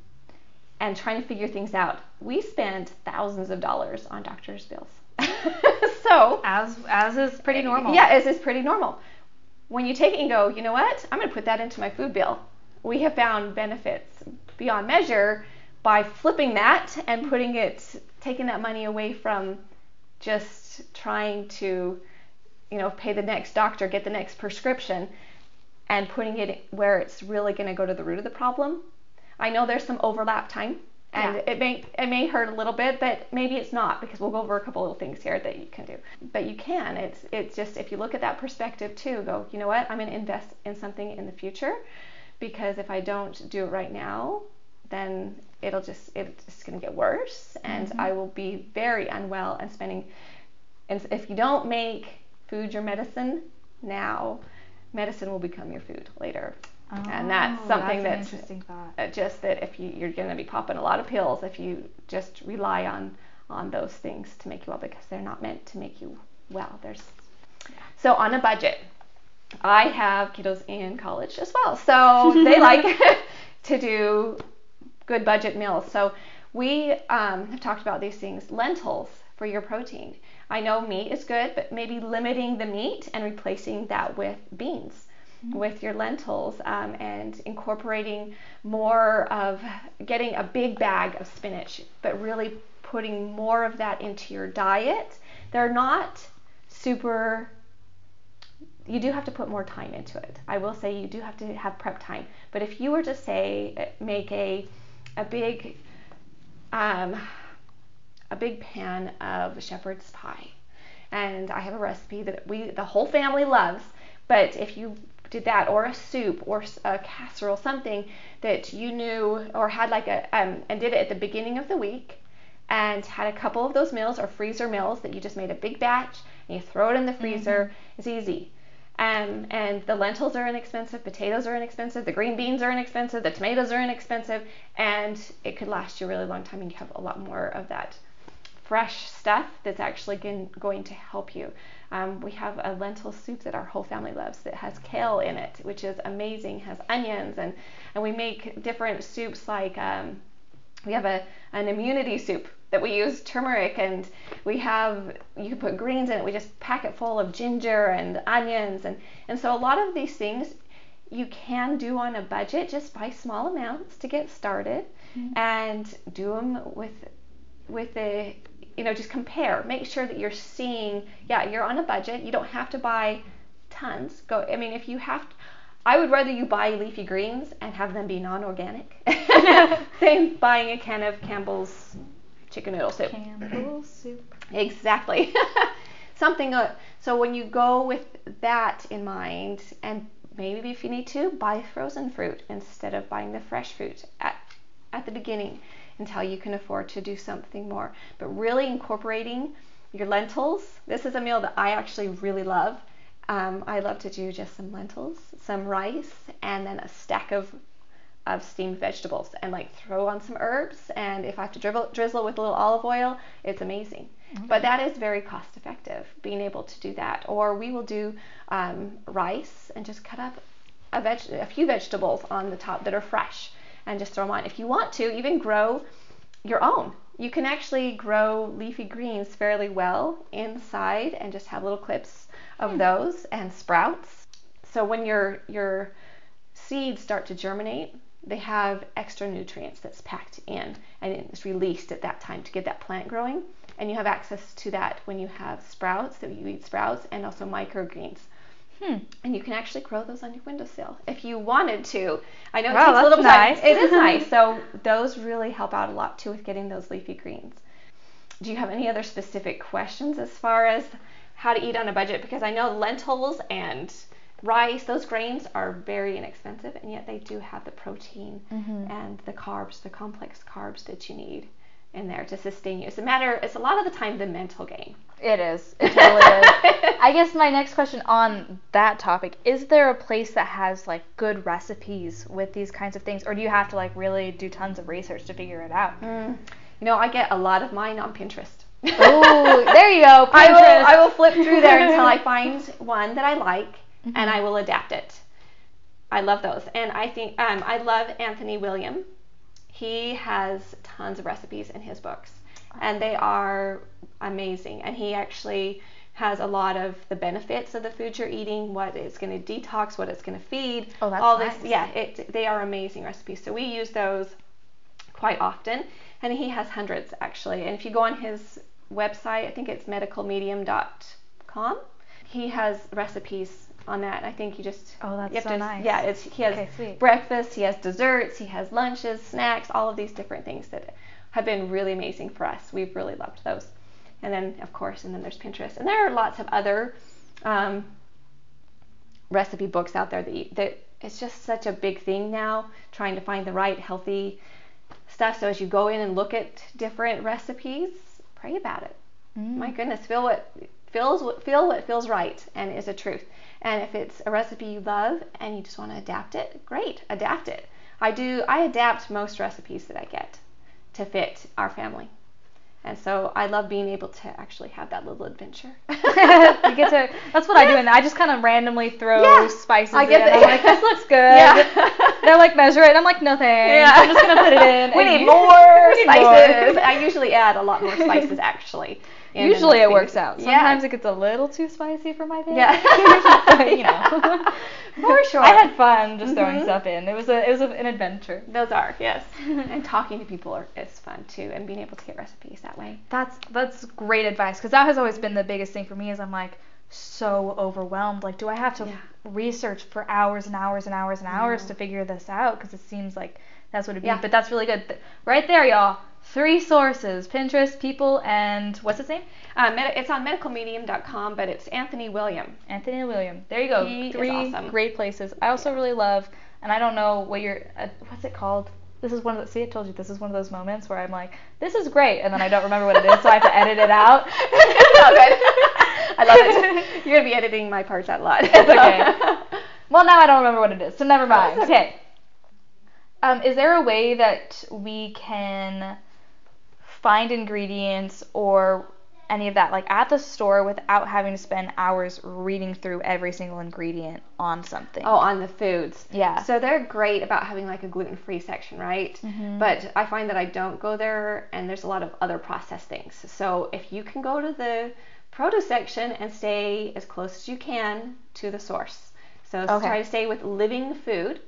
and trying to figure things out, we spent thousands of dollars on doctor's bills. so As as is pretty normal. yeah, it's, it's pretty normal. When you take it and go, you know what? I'm going to put that into my food bill. We have found benefits beyond measure by flipping that and putting it, taking that money away from just trying to, you know, pay the next doctor, get the next prescription, and putting it where it's really going to go to the root of the problem. I know there's some overlap time, and Yeah. it may it may hurt a little bit, but maybe it's not because we'll go over a couple little things here that you can do. But you can. It's it's just if you look at that perspective too, go, you know what? I'm going to invest in something in the future because if I don't do it right now, then it'll just it's just going to get worse, and mm-hmm. I will be very unwell and spending. And if you don't make food your medicine now, medicine will become your food later. And that's Oh, something that's that's interesting thought. uh, just that if you, you're going to be popping a lot of pills if you just rely on on those things to make you well because they're not meant to make you well there's so on a budget i have kiddos in college as well so they like to do good budget meals. So we um, have talked about these things. Lentils for your protein. I know meat is good, but maybe limiting the meat and replacing that with beans. With your lentils um, and incorporating more of getting a big bag of spinach, but really putting more of that into your diet. They're not super you do have to put more time into it. I will say you do have to have prep time. But if you were to say make a a big um, a big pan of shepherd's pie, and I have a recipe that we the whole family loves. But if you did that or a soup or a casserole something that you knew or had like a um, and did it at the beginning of the week and had a couple of those meals or freezer meals that you just made a big batch and you throw it in the freezer mm-hmm. it's easy um, and the lentils are inexpensive, potatoes are inexpensive, the green beans are inexpensive, the tomatoes are inexpensive, and it could last you a really long time and you have a lot more of that fresh stuff that's actually going to help you. Um, we have a lentil soup that our whole family loves that has kale in it, which is amazing, has onions, and, and we make different soups like um, we have a, an immunity soup that we use turmeric and we have you can put greens in it we just pack it full of ginger and onions and and so a lot of these things you can do on a budget just buy small amounts to get started mm-hmm. and do them with with a you know just compare make sure that you're seeing yeah you're on a budget you don't have to buy tons go i mean if you have to, I would rather you buy leafy greens and have them be non-organic than buying a can of Campbell's chicken noodle soup. Campbell's soup. Exactly. Something. Uh, so when you go with that in mind, and maybe if you need to, buy frozen fruit instead of buying the fresh fruit at at the beginning until you can afford to do something more. But really incorporating your lentils. This is a meal that I actually really love. Um, I love to do just some lentils, some rice, and then a stack of of steamed vegetables and like throw on some herbs and if I have to drizzle, drizzle with a little olive oil, it's amazing. Mm-hmm. But that is very cost effective, being able to do that. Or we will do um, rice and just cut up a, veg- a few vegetables on the top that are fresh and just throw them on. If you want to, even grow your own. You can actually grow leafy greens fairly well inside and just have little clips of mm. those and sprouts. So when your your seeds start to germinate, they have extra nutrients that's packed in and it's released at that time to get that plant growing. And you have access to that when you have sprouts, that you eat sprouts, and also microgreens. Hmm. And you can actually grow those on your windowsill if you wanted to. I know it wow, takes a little nice. time. It is nice. So those really help out a lot too with getting those leafy greens. Do you have any other specific questions as far as how to eat on a budget? Because I know lentils and rice, those grains are very inexpensive, and yet they do have the protein mm-hmm. and the carbs, the complex carbs that you need in there to sustain you. It's a matter. It's a lot of the time the mental game. It is. It totally is. I guess my next question on that topic is: there a place that has like good recipes with these kinds of things, or do you have to like really do tons of research to figure it out? Mm. You know, I get a lot of mine on Pinterest. oh, there you go. Pinterest. I will. I will flip through there until I find one that I like mm-hmm. and I will adapt it. I love those. And I think um, I love Anthony William. He has tons of recipes in his books, and they are amazing. And he actually has a lot of the benefits of the food you're eating, what it's going to detox, what it's going to feed. Oh, that's all nice. this. Yeah, it, they are amazing recipes. So we use those quite often, and he has hundreds actually. And if you go on his website, I think it's medicalmedium.com, he has recipes on that. I think you just oh that's so to, nice. Yeah, it's he has okay, breakfast, he has desserts, he has lunches, snacks, all of these different things that have been really amazing for us. We've really loved those. And then of course, and then there's Pinterest, and there are lots of other um, recipe books out there that you, that it's just such a big thing now, trying to find the right healthy stuff. So as you go in and look at different recipes, pray about it. Mm. My goodness, feel what feels feel what feels right and is a truth. And if it's a recipe you love and you just want to adapt it, great, adapt it. I do I adapt most recipes that I get to fit our family. And so I love being able to actually have that little adventure. you get to. That's what I do, and I just kind of randomly throw Yeah. spices I in. get the- I'm like, this looks good. Yeah. They're like, measure it. And I'm like, no thanks. Yeah. I'm just gonna put it in. we need more we need spices. more. I usually add a lot more spices actually. In Usually it works out. Yeah. Sometimes it gets a little too spicy for my taste. Yeah. But, you know. For sure. I had fun just throwing Mhm. stuff in. It was a it was a, an adventure. Those are yes, and talking to people are, is fun too, and being able to get recipes that way. That's that's great advice because that has always been the biggest thing for me. Is I'm like so overwhelmed. Like, do I have to Yeah. research for hours and hours and hours and hours to figure this out? Because it seems like that's what it'd be. Yeah. But that's really good. Right there, y'all. Three sources: Pinterest, people, and what's his name? Uh, med- it's on medicalmedium.com, but it's Anthony William. Anthony William. There you go. He Three awesome. great places. I also really love, and I don't know what your uh, what's it called. This is one of the see. I told you this is one of those moments where I'm like, this is great, and then I don't remember what it is, so I have to edit it out. It's all good. I love it. You're gonna be editing my parts out a lot. It's okay. Well, now I don't remember what it is, so never mind. Okay. Um, is there a way that we can find ingredients or any of that like at the store without having to spend hours reading through every single ingredient on something? Oh, on the foods. Yeah. So they're great about having like a gluten free section, right? Mhm. But I find that I don't go there and there's a lot of other processed things. So if you can go to the produce section and stay as close as you can to the source. So Okay. try to stay with living food.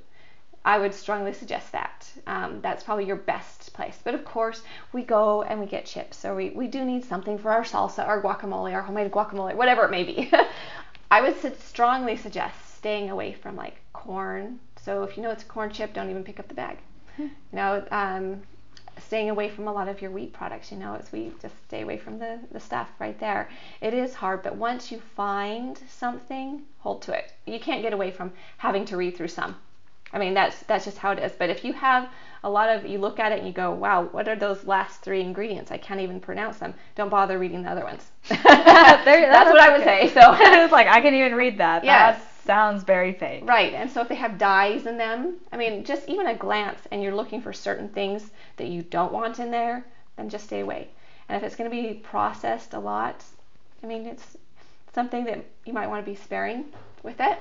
I would strongly suggest that. Um, that's probably your best place. But of course, we go and we get chips. So we, we do need something for our salsa, our guacamole, our homemade guacamole, whatever it may be. I would strongly suggest staying away from like corn. So if you know it's a corn chip, don't even pick up the bag. You know, um, staying away from a lot of your wheat products. You know, as we just stay away from the, the stuff right there. It is hard, but once you find something, hold to it. You can't get away from having to read through some. I mean, that's that's just how it is. But if you have a lot of, you look at it and you go, wow, what are those last three ingredients? I can't even pronounce them. Don't bother reading the other ones. There- that's what I would say. So it's like I can even read that. Yes. That sounds very fake. Right, and so if they have dyes in them, I mean, just even a glance, and you're looking for certain things that you don't want in there, then just stay away. And if it's going to be processed a lot, I mean, it's something that you might want to be sparing with it.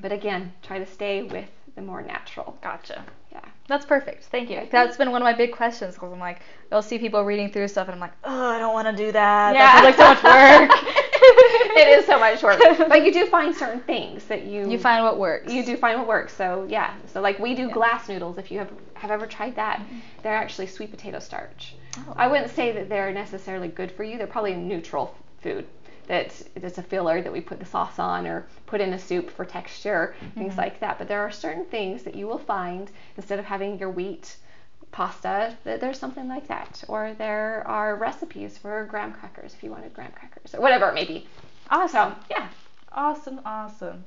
But again, try to stay with the more natural. Gotcha. Yeah. That's perfect. Thank you. That's been one of my big questions because I'm like, you'll see people reading through stuff and I'm like, oh, I don't want to do that. Yeah. That like so much work. it is so much work. But you do find certain things that you You find what works. you do find what works. So yeah. So like we do glass noodles. If you have have ever tried that, mm-hmm. they're actually sweet potato starch. Oh. I wouldn't say that they're necessarily good for you. They're probably a neutral food. That it's a filler that we put the sauce on or put in a soup for texture, things mm-hmm. like that. But there are certain things that you will find instead of having your wheat pasta that there's something like that. Or there are recipes for graham crackers if you wanted graham crackers or whatever it may be. Awesome. So yeah. Awesome, awesome.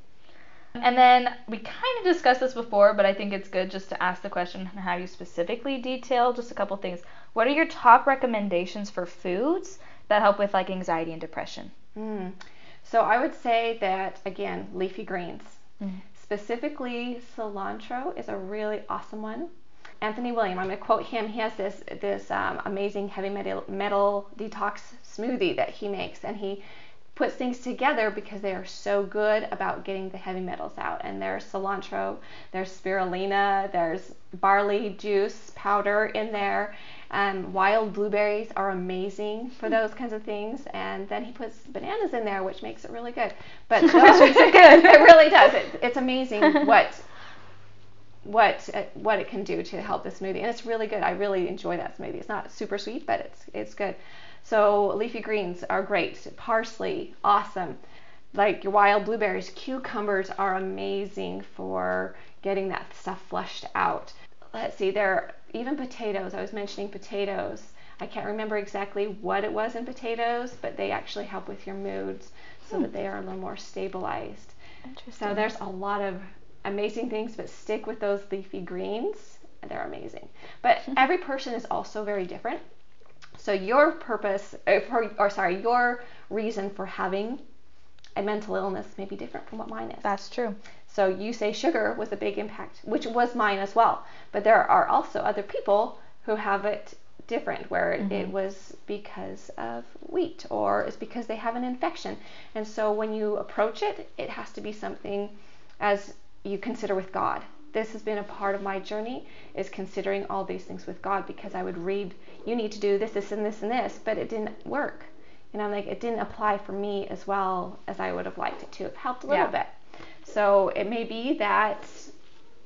And then we kind of discussed this before, but I think it's good just to ask the question and have you specifically detail just a couple things. What are your top recommendations for foods that help with like anxiety and depression? Mm. So I would say that again, leafy greens, Mm. specifically cilantro, is a really awesome one. Anthony William, I'm going to quote him. He has this this um, amazing heavy metal, metal detox smoothie that he makes, and he puts things together because they are so good about getting the heavy metals out. And there's cilantro, there's spirulina, there's barley juice powder in there. Um, wild blueberries are amazing for those kinds of things. And then he puts bananas in there, which makes it really good. But those, it good. it really does. It, it's amazing what what uh, what it can do to help the smoothie, and it's really good. I really enjoy that smoothie. It's not super sweet, but it's it's good. So leafy greens are great. Parsley, awesome. Like your wild blueberries, cucumbers are amazing for getting that stuff flushed out. Let's see, there are even potatoes. I was mentioning potatoes. I can't remember exactly what it was in potatoes, but they actually help with your moods so that they are a little more stabilized. Interesting. So there's a lot of amazing things, but stick with those leafy greens. They're amazing. But every person is also very different. So your purpose, uh, for, or sorry, your reason for having a mental illness may be different from what mine is. That's true. So you say sugar was a big impact, which was mine as well. But there are also other people who have it different, where mm-hmm. it was because of wheat or it's because they have an infection. And so when you approach it, it has to be something as you consider with God. This has been a part of my journey is considering all these things with God because I would read, you need to do this, this, and this, and this, but it didn't work. And I'm like, it didn't apply for me as well as I would have liked it to. It helped a little yeah. bit. So it may be that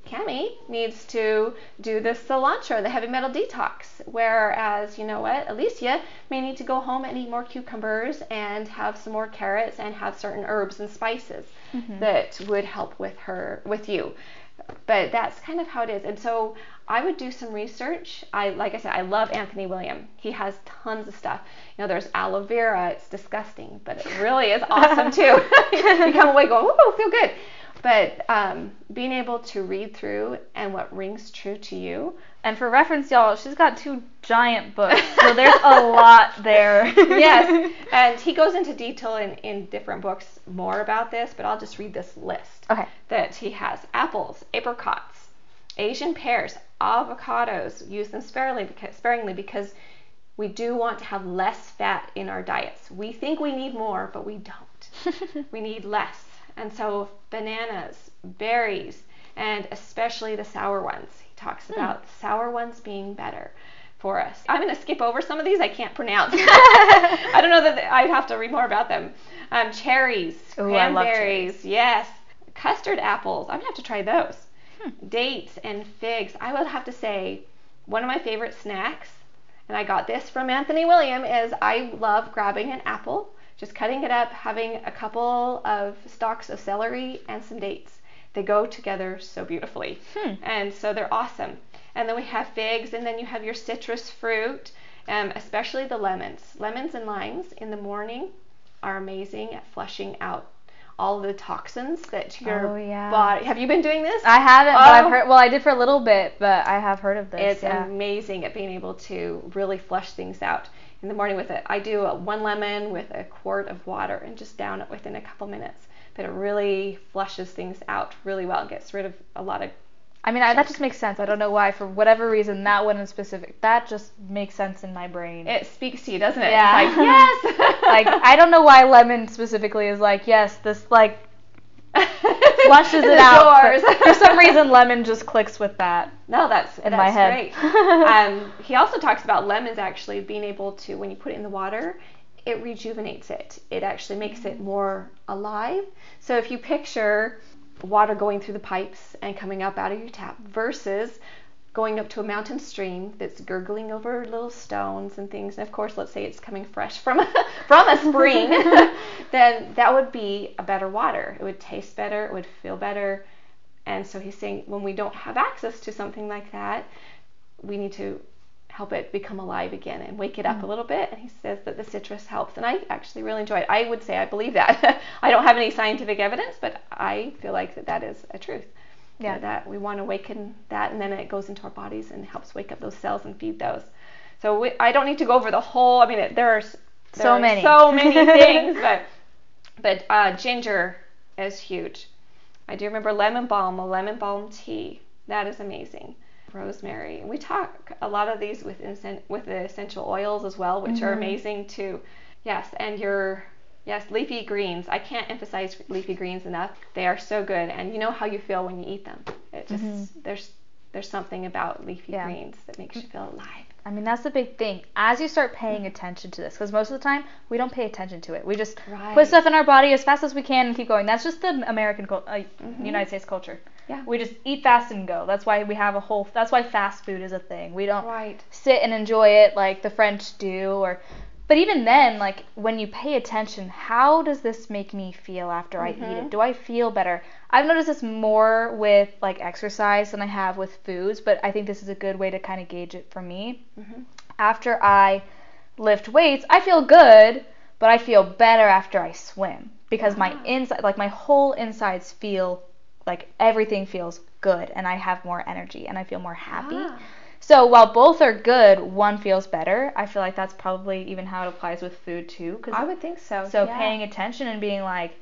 Kami needs to do the cilantro, the heavy metal detox. Whereas, you know what, Alicia may need to go home and eat more cucumbers and have some more carrots and have certain herbs and spices mm-hmm. that would help with her, with you. But that's kind of how it is. And so I would do some research. I, like I said, I love Anthony William. He has tons of stuff. You know, there's aloe vera. It's disgusting, but it really is awesome too. you come away going, "Ooh, feel good." But um, being able to read through and what rings true to you. And for reference, y'all, she's got two giant books, so there's a lot there. yes, and he goes into detail in, in different books more about this, but I'll just read this list. Okay. That he has apples, apricots, Asian pears, avocados. Use them sparingly because, sparingly because we do want to have less fat in our diets. We think we need more, but we don't. we need less. And so bananas, berries, and especially the sour ones. He talks hmm. about sour ones being better for us. I'm going to skip over some of these I can't pronounce. I don't know that I'd have to read more about them. Um, cherries, Ooh, cranberries, yes, custard apples. I'm going to have to try those. Hmm. Dates and figs. I would have to say one of my favorite snacks, and I got this from Anthony William, is I love grabbing an apple just cutting it up, having a couple of stalks of celery and some dates. They go together so beautifully. Hmm. And so they're awesome. And then we have figs, and then you have your citrus fruit, um, especially the lemons. Lemons and limes in the morning are amazing at flushing out all the toxins that your oh, yeah. body. Have you been doing this? I haven't, oh. but I've heard. Well, I did for a little bit, but I have heard of this. It's yeah. amazing at being able to really flush things out in the morning with it. I do a, one lemon with a quart of water and just down it within a couple minutes. But it really flushes things out really well. It gets rid of a lot of. I mean, I, that just makes sense. I don't know why, for whatever reason, that one in specific, that just makes sense in my brain. It speaks to you, doesn't it? Yeah. It's like, yes. like, I don't know why lemon specifically is like, yes, this, like, flushes it out. For some reason, lemon just clicks with that. No, that's in that's my head. great. um, he also talks about lemons actually being able to, when you put it in the water, it rejuvenates it. It actually makes it more alive. So if you picture water going through the pipes and coming up out of your tap versus going up to a mountain stream that's gurgling over little stones and things, and of course, let's say it's coming fresh from a, from a spring, then that would be a better water. It would taste better, it would feel better. And so he's saying when we don't have access to something like that, we need to help it become alive again and wake it up mm. a little bit. And he says that the citrus helps. And I actually really enjoy it. I would say I believe that. I don't have any scientific evidence, but I feel like that that is a truth yeah. that we want to awaken that, and then it goes into our bodies and helps wake up those cells and feed those. So we, I don't need to go over the whole. I mean, it, there are there so are many, so many things, but but uh, ginger is huge. I do remember lemon balm, a lemon balm tea. That is amazing. Rosemary. We talk a lot of these with with the essential oils as well, which mm-hmm. are amazing too. Yes, and your Yes, leafy greens. I can't emphasize leafy greens enough. They are so good, and you know how you feel when you eat them. It just mm-hmm. there's there's something about leafy yeah. greens that makes you feel alive. I mean, that's the big thing. As you start paying attention to this, because most of the time we don't pay attention to it. We just right. put stuff in our body as fast as we can and keep going. That's just the American, uh, mm-hmm. United States culture. Yeah. We just eat fast and go. That's why we have a whole. That's why fast food is a thing. We don't right. sit and enjoy it like the French do, or but even then, like when you pay attention, how does this make me feel after mm-hmm. I eat it? Mm-hmm. Do I feel better? I've noticed this more with like exercise than I have with foods, but I think this is a good way to kind of gauge it for me. Mm-hmm. After I lift weights, I feel good, but I feel better after I swim because ah. my inside, like my whole insides feel like everything feels good and I have more energy and I feel more happy. Ah. So while both are good, one feels better. I feel like that's probably even how it applies with food too. Cause I would think so. So yeah. paying attention and being like,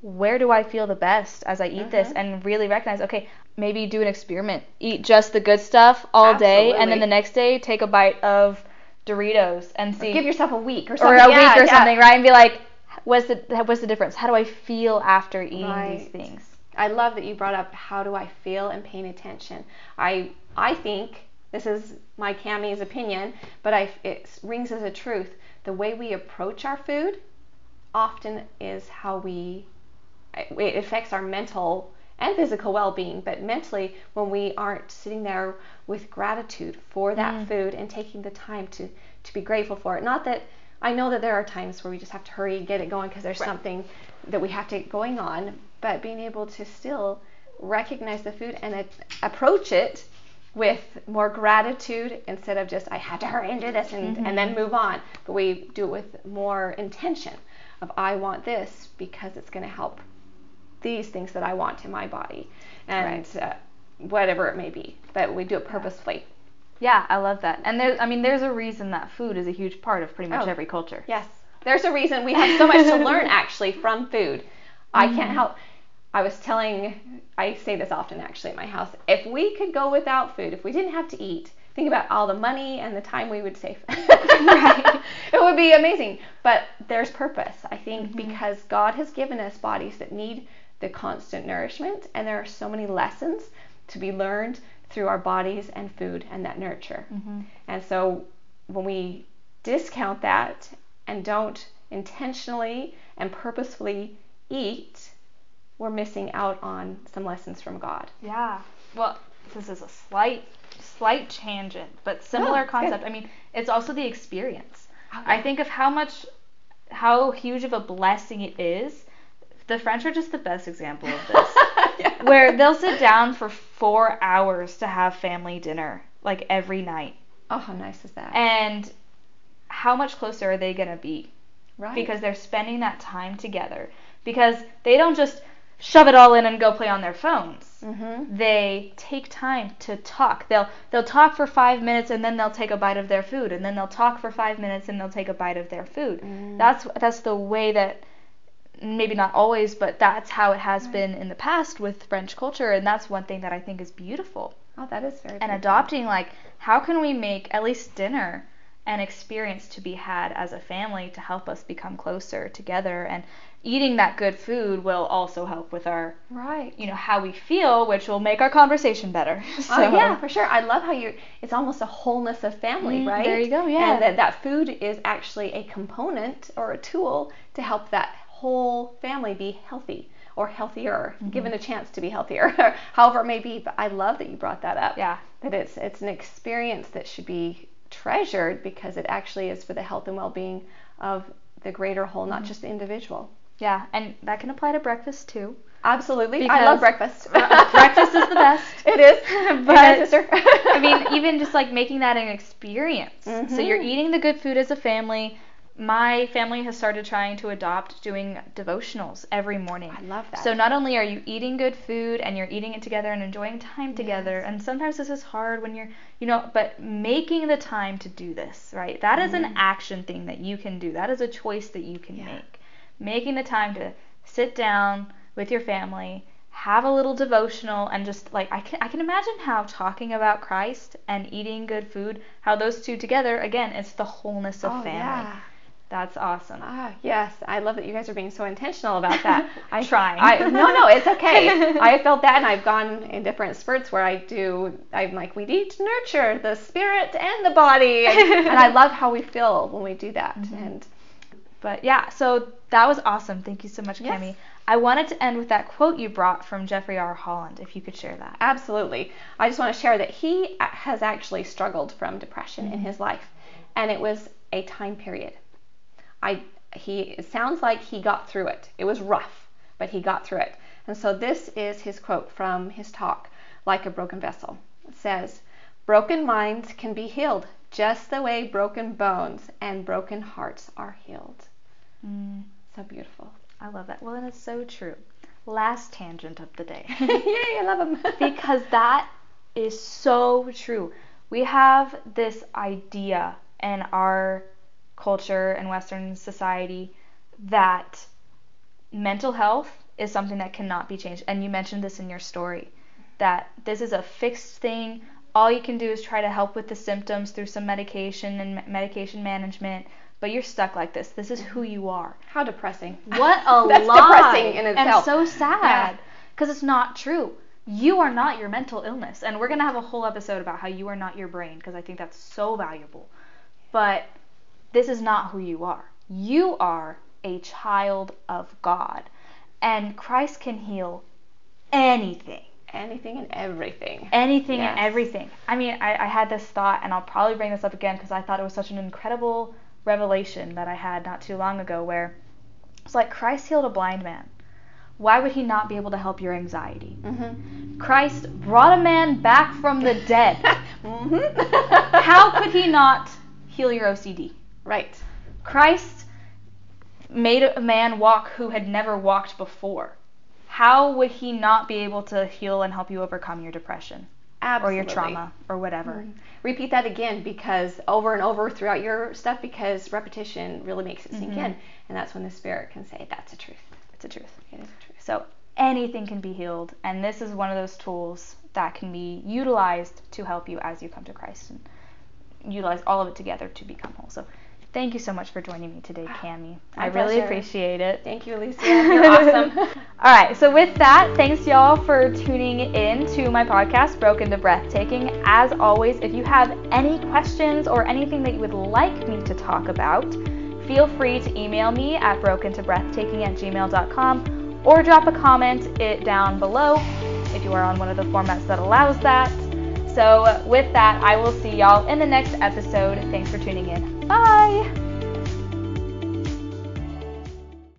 where do I feel the best as I eat mm-hmm. this, and really recognize, okay, maybe do an experiment. Eat just the good stuff all Absolutely. day, and then the next day take a bite of Doritos and see Give yourself a week or something. or a Yeah, week or yeah. something, right? And be like, what's the what's the difference? How do I feel after eating these things? I love that you brought up how do I feel and paying attention. I I think this is my Kami's opinion, but I it rings as a truth. The way we approach our food often is how we it affects our mental and physical well-being but mentally when we aren't sitting there with gratitude for that Mm. food and taking the time to to be grateful for it not that i know that there are times where we just have to hurry and get it going because there's Right. something that we have to get going on but being able to still recognize the food and approach it with more gratitude instead of just I had to hurry and do this and, and then move on. But we do it with more intention of I want this because it's going to help these things that I want in my body and uh, whatever it may be. But we do it purposefully. Yeah, I love that. And there's I mean there's a reason that food is a huge part of pretty much Oh. every culture. Yes, there's a reason we have so much to learn actually from food. I can't help. I was telling, I say this often actually at my house. If we could go without food, if we didn't have to eat, think about all the money and the time we would save. right? It would be amazing. But there's purpose, I think, mm-hmm. because God has given us bodies that need the constant nourishment, and there are so many lessons to be learned through our bodies and food and that nurture. Mm-hmm. And so when we discount that and don't intentionally and purposefully eat, we're missing out on some lessons from God. Yeah. Well, this is a slight slight tangent, but oh, similar Oh, good. concept. I mean, it's also the experience. Oh, I think of how much how huge of a blessing it is. The French are just the best example of this. Yeah. where they'll sit down for 4 hours to have family dinner like every night. Oh, how nice is that? And how much closer are they going to be? right. because they're spending that time together because they don't just shove it all in and go play on their phones mm-hmm. they take time to talk they'll they'll talk for 5 minutes and then they'll take a bite of their food and then they'll talk for 5 minutes and they'll take a bite of their food Mm. that's that's the way that maybe not always but that's how it has been in the past with french culture and that's one thing that i think is beautiful Oh, that is very. and beautiful. adopting like how can we make at least dinner an experience to be had as a family to help us become closer together and eating that good food will also help with our Right. you know how we feel which will make our conversation better so Oh yeah, for sure. I love how you. It's almost a wholeness of family, Mm, right? there you go, yeah. And that that food is actually a component or a tool to help that whole family be healthy or healthier, Mm-hmm. given a chance to be healthier, however it may be. But I love that you brought that up. Yeah. That it's it's an experience that should be treasured because it actually is for the health and well-being of the greater whole, Mm-hmm. not just the individual. Yeah and that can apply to breakfast too Absolutely. I love breakfast. breakfast is the best. It is. But- Amen, sister. I mean, even just like making that an experience. So you're eating the good food as a family. My family has started trying to adopt doing devotionals every morning. I love that. So not only are you eating good food and you're eating it together and enjoying time together, and sometimes this is hard when you're, you know, but making the time to do this, right? That is an action thing that you can do. That is a choice that you can Mm-hmm. Yeah. make. Making the time to sit down with your family, have a little devotional, and just like I can, I can imagine how talking about Christ and eating good food, how those two together, again, it's the wholeness of oh, family. yeah. That's awesome. Ah, yes. I love that you guys are being so intentional about that. I Trying. I, no, no, it's okay. I felt that, and I've gone in different spurts where I do. I'm like, we need to nurture the spirit and the body, and, and I love how we feel when we do that. Mm-hmm. And But yeah, so that was awesome. Thank you so much, Yes. Kami. I wanted to end with that quote you brought from Jeffrey R. Holland, if you could share that. Absolutely. I just want to share that he has actually struggled from depression in mm-hmm. his life, and it was a time period. I he it sounds like he got through it. It was rough, but he got through it. And so this is his quote from his talk, like a broken vessel. It says, "Broken minds can be healed just the way broken bones and broken hearts are healed." Mm, So beautiful. I love that. Well, and it's so true. Last tangent of the day. Yay, I love him. because that is so true. We have this idea in our culture and Western society that mental health is something that cannot be changed. And you mentioned this in your story that this is a fixed thing. all you can do is try to help with the symptoms through some medication and medication management, but you're stuck like this. This is who you are. How depressing. What a That's lie. depressing in itself. And so sad Yeah. because it's not true. You are not your mental illness. And we're going to have a whole episode about how you are not your brain because I think that's so valuable. But this is not who you are. You are a child of God. And Christ can heal anything. Anything and everything. Anything Yes. and everything. I mean, I, I had this thought, and I'll probably bring this up again because I thought it was such an incredible revelation that I had not too long ago where it's like Christ healed a blind man. Why would he not be able to help your anxiety? Mm-hmm. Christ brought a man back from the dead. mm-hmm. How could he not heal your OCD? Right. Christ made a man walk who had never walked before. How would he not be able to heal and help you overcome your depression Absolutely. or your trauma or whatever? Mhm. Repeat that again because over and over throughout your stuff because repetition really makes it sink Mhm. in, and that's when the spirit can say that's a truth. It's a truth. It is a truth. So anything can be healed, and this is one of those tools that can be utilized to help you as you come to Christ and utilize all of it together to become whole. So thank you so much for joining me today, ah, Kami. My I really pleasure. appreciate it. Thank you, Alicia. You're awesome. All right, so with that, thanks y'all for tuning in to my podcast, Broken to Breathtaking. As always, if you have any questions or anything that you would like me to talk about, feel free to email me at brokentobreathtaking at gmail.com or drop a comment it down below if you are on one of the formats that allows that. So, with that, I will see y'all in the next episode. Thanks for tuning in. Bye!